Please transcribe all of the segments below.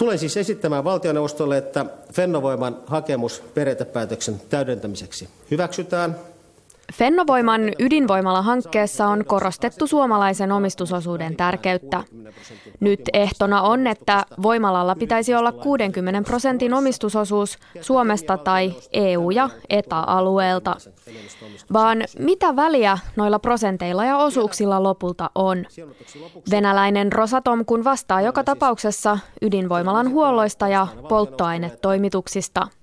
Tulen siis esittämään valtioneuvostolle, että Fennovoiman hakemus periaatepäätöksen täydentämiseksi hyväksytään – Fennovoiman ydinvoimala-hankkeessa on korostettu suomalaisen omistusosuuden tärkeyttä. Nyt ehtona on, että voimalalla pitäisi olla 60 prosentin omistusosuus Suomesta tai EU- ja ETA-alueelta. Vaan mitä väliä noilla prosenteilla ja osuuksilla lopulta on? Venäläinen Rosatom kun vastaa joka tapauksessa ydinvoimalan huolloista ja polttoainetoimituksista –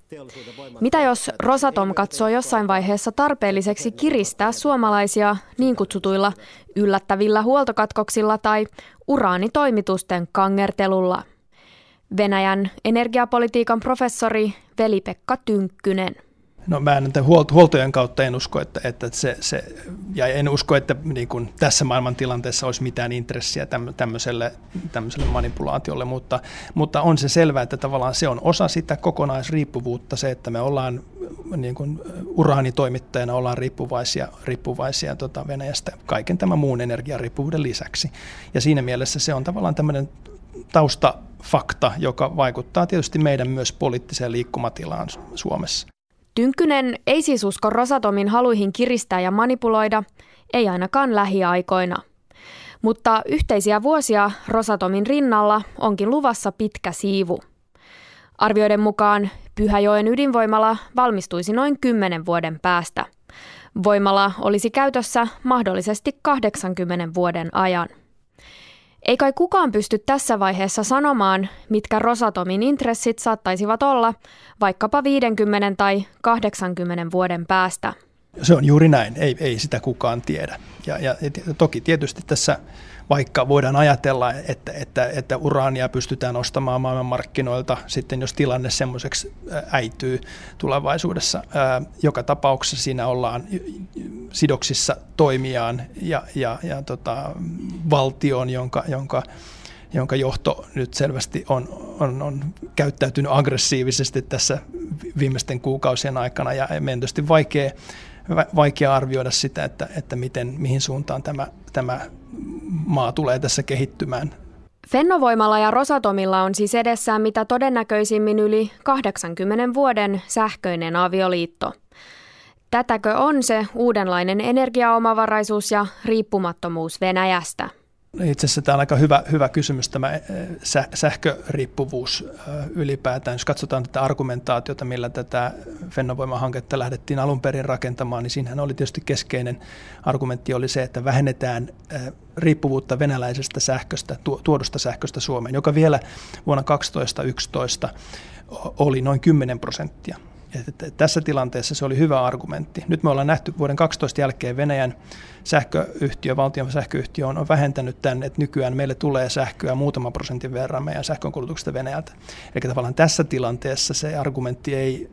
mitä jos Rosatom katsoo jossain vaiheessa tarpeelliseksi kiristää suomalaisia niin kutsutuilla yllättävillä huoltokatkoksilla tai uraanitoimitusten kangertelulla? Venäjän energiapolitiikan professori Veli-Pekka Tynkkynen. No mä en huoltojen kautta en usko, että, että se, se, ja en usko, että niin kuin tässä maailman tilanteessa olisi mitään intressiä tämmöiselle, tämmöiselle manipulaatiolle, mutta, mutta on se selvää, että tavallaan se on osa sitä kokonaisriippuvuutta, se, että me ollaan niin kuin uraanitoimittajana ollaan riippuvaisia, riippuvaisia tota Venäjästä kaiken tämän muun energiariippuvuuden lisäksi. Ja siinä mielessä se on tavallaan tämmöinen taustafakta, joka vaikuttaa tietysti meidän myös poliittiseen liikkumatilaan Suomessa. Tynkkynen ei siis usko Rosatomin haluihin kiristää ja manipuloida, ei ainakaan lähiaikoina. Mutta yhteisiä vuosia Rosatomin rinnalla onkin luvassa pitkä siivu. Arvioiden mukaan Pyhäjoen ydinvoimala valmistuisi noin 10 vuoden päästä. Voimala olisi käytössä mahdollisesti 80 vuoden ajan. Ei kai kukaan pysty tässä vaiheessa sanomaan, mitkä Rosatomin intressit saattaisivat olla vaikkapa 50 tai 80 vuoden päästä. Se on juuri näin, ei, ei sitä kukaan tiedä. Ja, ja toki tietysti tässä vaikka voidaan ajatella, että, että, että uraania pystytään ostamaan maailmanmarkkinoilta sitten, jos tilanne semmoiseksi äityy tulevaisuudessa. Joka tapauksessa siinä ollaan sidoksissa toimijaan ja, ja, ja tota, valtioon, jonka, jonka jonka johto nyt selvästi on, on, on käyttäytynyt aggressiivisesti tässä viimeisten kuukausien aikana ja meidän tietysti vaikea, vaikea arvioida sitä, että, että miten, mihin suuntaan tämä, tämä maa tulee tässä kehittymään. Fennovoimalla ja Rosatomilla on siis edessään mitä todennäköisimmin yli 80 vuoden sähköinen avioliitto. Tätäkö on se uudenlainen energiaomavaraisuus ja riippumattomuus Venäjästä? Itse asiassa tämä on aika hyvä, hyvä kysymys, tämä eh, sähköriippuvuus eh, ylipäätään. Jos katsotaan tätä argumentaatiota, millä tätä Fennovoima-hanketta lähdettiin alun perin rakentamaan, niin siinähän oli tietysti keskeinen argumentti oli se, että vähennetään eh, riippuvuutta venäläisestä sähköstä, tuodusta sähköstä Suomeen, joka vielä vuonna 2011 oli noin 10 prosenttia. Että tässä tilanteessa se oli hyvä argumentti. Nyt me ollaan nähty vuoden 12 jälkeen Venäjän sähköyhtiö, valtion sähköyhtiö on, vähentänyt tämän, että nykyään meille tulee sähköä muutaman prosentin verran meidän sähkönkulutuksesta Venäjältä. Eli tavallaan tässä tilanteessa se argumentti ei,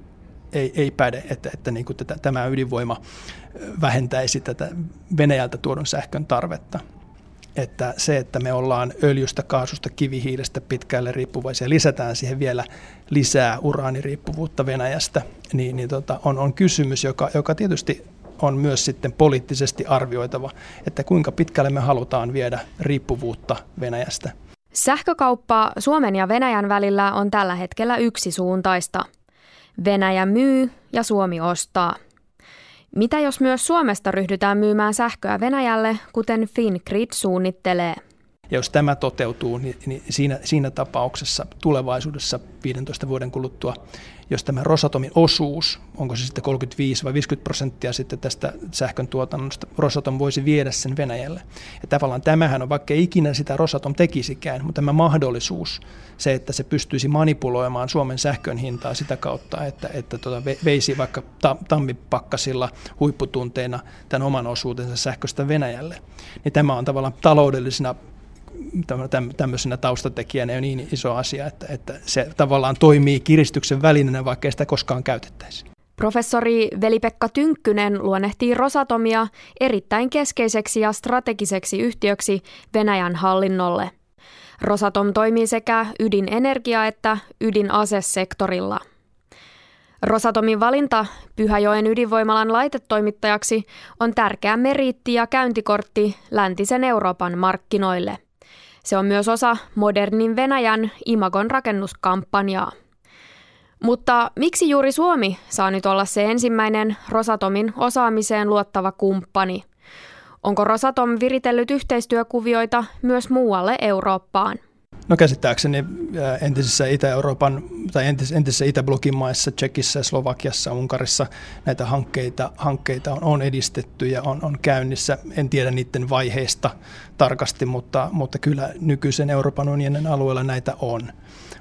ei, ei päde, että, että niin kuin tämä ydinvoima vähentäisi tätä Venäjältä tuodun sähkön tarvetta että se, että me ollaan öljystä, kaasusta, kivihiilestä pitkälle riippuvaisia, lisätään siihen vielä lisää uraaniriippuvuutta Venäjästä, niin, niin tota, on, on kysymys, joka, joka tietysti on myös sitten poliittisesti arvioitava, että kuinka pitkälle me halutaan viedä riippuvuutta Venäjästä. Sähkökauppa Suomen ja Venäjän välillä on tällä hetkellä yksisuuntaista. Venäjä myy ja Suomi ostaa. Mitä jos myös Suomesta ryhdytään myymään sähköä Venäjälle, kuten Fingrid suunnittelee? Ja jos tämä toteutuu, niin, niin siinä, siinä tapauksessa tulevaisuudessa 15 vuoden kuluttua, jos tämä Rosatomin osuus, onko se sitten 35 vai 50 prosenttia sitten tästä sähkön tuotannosta, Rosatom voisi viedä sen Venäjälle. Ja tavallaan tämähän on, vaikka ikinä sitä Rosatom tekisikään, mutta tämä mahdollisuus, se, että se pystyisi manipuloimaan Suomen sähkön hintaa sitä kautta, että, että tuota veisi vaikka tammipakkasilla huipputunteina tämän oman osuutensa sähköstä Venäjälle, niin tämä on tavallaan taloudellisena tämmöisenä taustatekijänä on niin iso asia, että, että se tavallaan toimii kiristyksen välineenä, vaikka sitä koskaan käytettäisi. Professori Veli-Pekka Tynkkynen luonnehtii Rosatomia erittäin keskeiseksi ja strategiseksi yhtiöksi Venäjän hallinnolle. Rosatom toimii sekä ydinenergia- että ydinasesektorilla. Rosatomin valinta Pyhäjoen ydinvoimalan laitetoimittajaksi on tärkeä meriitti ja käyntikortti läntisen Euroopan markkinoille. Se on myös osa modernin Venäjän imagon rakennuskampanjaa. Mutta miksi juuri Suomi saa nyt olla se ensimmäinen Rosatomin osaamiseen luottava kumppani? Onko Rosatom viritellyt yhteistyökuvioita myös muualle Eurooppaan? No käsittääkseni äh, entisissä Itä-Euroopan tai entis, entisissä Itäblokin maissa, Tsekissä, Slovakiassa, Unkarissa näitä hankkeita, hankkeita on, on edistetty ja on, on käynnissä. En tiedä niiden vaiheista tarkasti, mutta, mutta kyllä nykyisen Euroopan unionin alueella näitä on.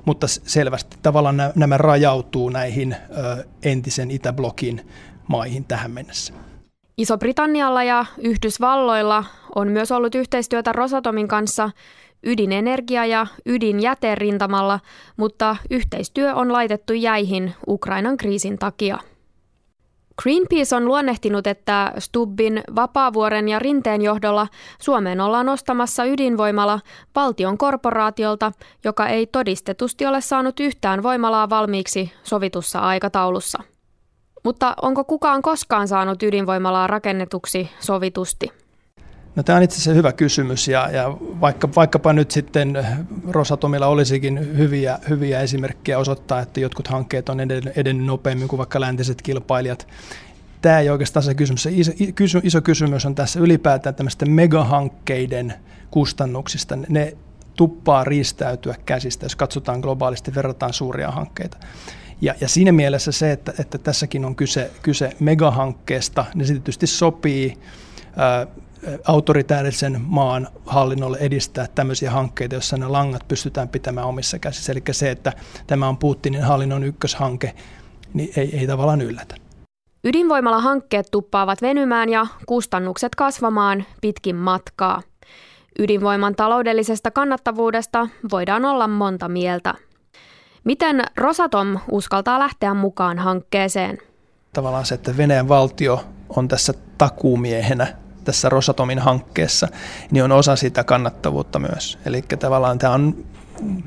Mutta selvästi tavallaan nämä rajautuu näihin ö, entisen Itäblokin maihin tähän mennessä. Iso-Britannialla ja Yhdysvalloilla on myös ollut yhteistyötä Rosatomin kanssa ydinenergia- ja ydinjäterintamalla, mutta yhteistyö on laitettu jäihin Ukrainan kriisin takia. Greenpeace on luonnehtinut, että Stubbin, Vapaavuoren ja Rinteen johdolla Suomeen ollaan ostamassa ydinvoimala valtion korporaatiolta, joka ei todistetusti ole saanut yhtään voimalaa valmiiksi sovitussa aikataulussa. Mutta onko kukaan koskaan saanut ydinvoimalaa rakennetuksi sovitusti? No, tämä on itse asiassa hyvä kysymys ja, ja vaikka, vaikkapa nyt sitten Rosatomilla olisikin hyviä, hyviä esimerkkejä osoittaa, että jotkut hankkeet on edennyt, nopeammin kuin vaikka läntiset kilpailijat. Tämä ei oikeastaan se kysymys. Iso, iso kysymys on tässä ylipäätään tämmöisten megahankkeiden kustannuksista. Ne tuppaa riistäytyä käsistä, jos katsotaan globaalisti, verrataan suuria hankkeita. Ja, ja siinä mielessä se, että, että tässäkin on kyse, kyse megahankkeesta, niin se tietysti sopii autoritäärisen maan hallinnolle edistää tämmöisiä hankkeita, joissa ne langat pystytään pitämään omissa käsissä. Eli se, että tämä on Putinin hallinnon ykköshanke, niin ei, ei tavallaan yllätä. Ydinvoimala-hankkeet tuppaavat venymään ja kustannukset kasvamaan pitkin matkaa. Ydinvoiman taloudellisesta kannattavuudesta voidaan olla monta mieltä. Miten Rosatom uskaltaa lähteä mukaan hankkeeseen? Tavallaan se, että Venäjän valtio on tässä takuumiehenä tässä Rosatomin hankkeessa, niin on osa sitä kannattavuutta myös. Eli tavallaan tämä on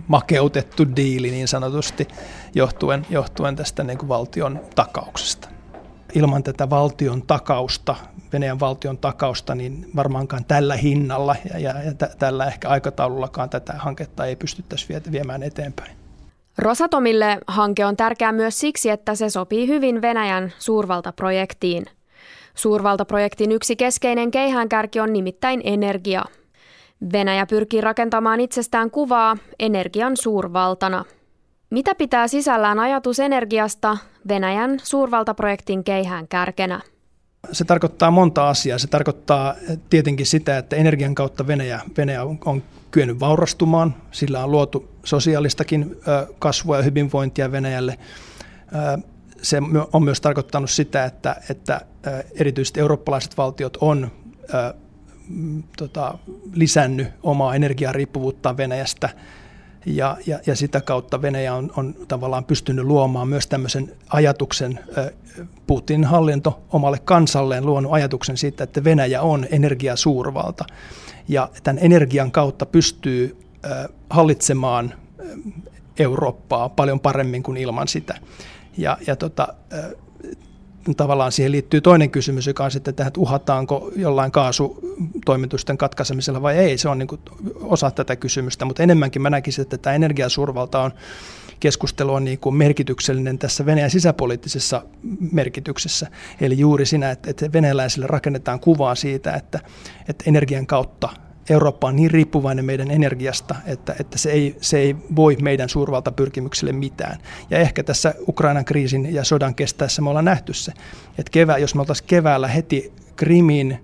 makeutettu diili niin sanotusti johtuen, johtuen tästä niin kuin valtion takauksesta. Ilman tätä valtion takausta, Venäjän valtion takausta, niin varmaankaan tällä hinnalla ja, ja, ja t- tällä ehkä aikataulullakaan tätä hanketta ei pystyttäisi viemään eteenpäin. Rosatomille hanke on tärkeä myös siksi, että se sopii hyvin Venäjän suurvaltaprojektiin – Suurvaltaprojektin yksi keskeinen keihäänkärki on nimittäin energia. Venäjä pyrkii rakentamaan itsestään kuvaa energian suurvaltana. Mitä pitää sisällään ajatus energiasta Venäjän suurvaltaprojektin keihään kärkenä? Se tarkoittaa monta asiaa. Se tarkoittaa tietenkin sitä, että energian kautta Venäjä, Venäjä on, on kyennyt vaurastumaan. Sillä on luotu sosiaalistakin kasvua ja hyvinvointia Venäjälle se on myös tarkoittanut sitä, että, että erityisesti eurooppalaiset valtiot on tota, lisännyt omaa energiariippuvuuttaan Venäjästä ja, ja, ja sitä kautta Venäjä on, on tavallaan pystynyt luomaan myös tämmöisen ajatuksen, Putinin hallinto omalle kansalleen luonut ajatuksen siitä, että Venäjä on energiasuurvalta ja tämän energian kautta pystyy hallitsemaan Eurooppaa paljon paremmin kuin ilman sitä. Ja, ja tota, tavallaan siihen liittyy toinen kysymys, joka on sitten tähän, että uhataanko jollain kaasutoimitusten katkaisemisella vai ei. Se on niin osa tätä kysymystä, mutta enemmänkin mä näkisin, että tämä energiasurvalta on keskustelu on niin kuin merkityksellinen tässä Venäjän sisäpoliittisessa merkityksessä. Eli juuri siinä, että, että venäläisille rakennetaan kuvaa siitä, että, että energian kautta Eurooppa on niin riippuvainen meidän energiasta, että, että se, ei, se ei voi meidän suurvaltapyrkimyksille mitään. Ja ehkä tässä Ukrainan kriisin ja sodan kestäessä me ollaan nähty se, että kevää, jos me oltaisiin keväällä heti Krimin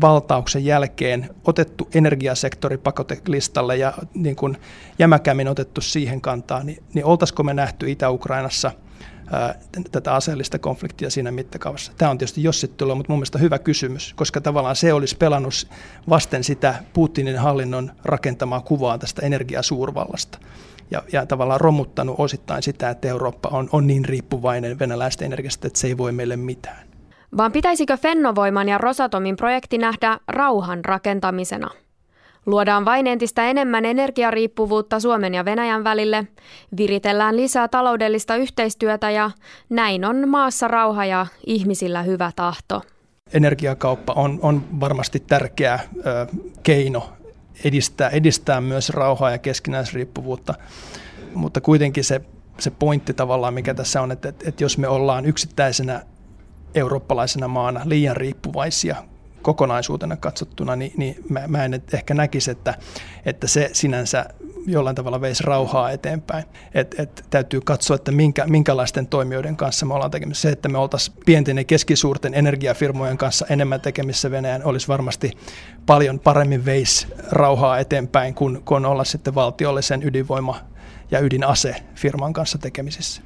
valtauksen jälkeen otettu energiasektori pakotelistalle ja niin kuin jämäkämmin otettu siihen kantaa, niin, niin oltaisiko me nähty Itä-Ukrainassa – tätä aseellista konfliktia siinä mittakaavassa? Tämä on tietysti jossittelua, mutta mun hyvä kysymys, koska tavallaan se olisi pelannut vasten sitä Putinin hallinnon rakentamaa kuvaa tästä energiasuurvallasta ja, ja tavallaan romuttanut osittain sitä, että Eurooppa on, on niin riippuvainen venäläistä energiasta, että se ei voi meille mitään. Vaan pitäisikö Fennovoiman ja Rosatomin projekti nähdä rauhan rakentamisena? Luodaan vain entistä enemmän energiariippuvuutta Suomen ja Venäjän välille, viritellään lisää taloudellista yhteistyötä ja näin on maassa rauha ja ihmisillä hyvä tahto. Energiakauppa on, on varmasti tärkeä ö, keino edistää, edistää myös rauhaa ja keskinäisriippuvuutta, mutta kuitenkin se, se pointti tavallaan, mikä tässä on, että, että, että jos me ollaan yksittäisenä eurooppalaisena maana liian riippuvaisia kokonaisuutena katsottuna, niin, niin mä, mä en ehkä näkisi, että, että se sinänsä jollain tavalla veisi rauhaa eteenpäin. Et, et täytyy katsoa, että minkä, minkälaisten toimijoiden kanssa me ollaan tekemisissä. Se, että me oltaisiin pienten ja keskisuurten energiafirmojen kanssa enemmän tekemissä Venäjän, olisi varmasti paljon paremmin veisi rauhaa eteenpäin kuin, kuin olla sitten valtiollisen ydinvoima- ja ydinasefirman kanssa tekemisissä.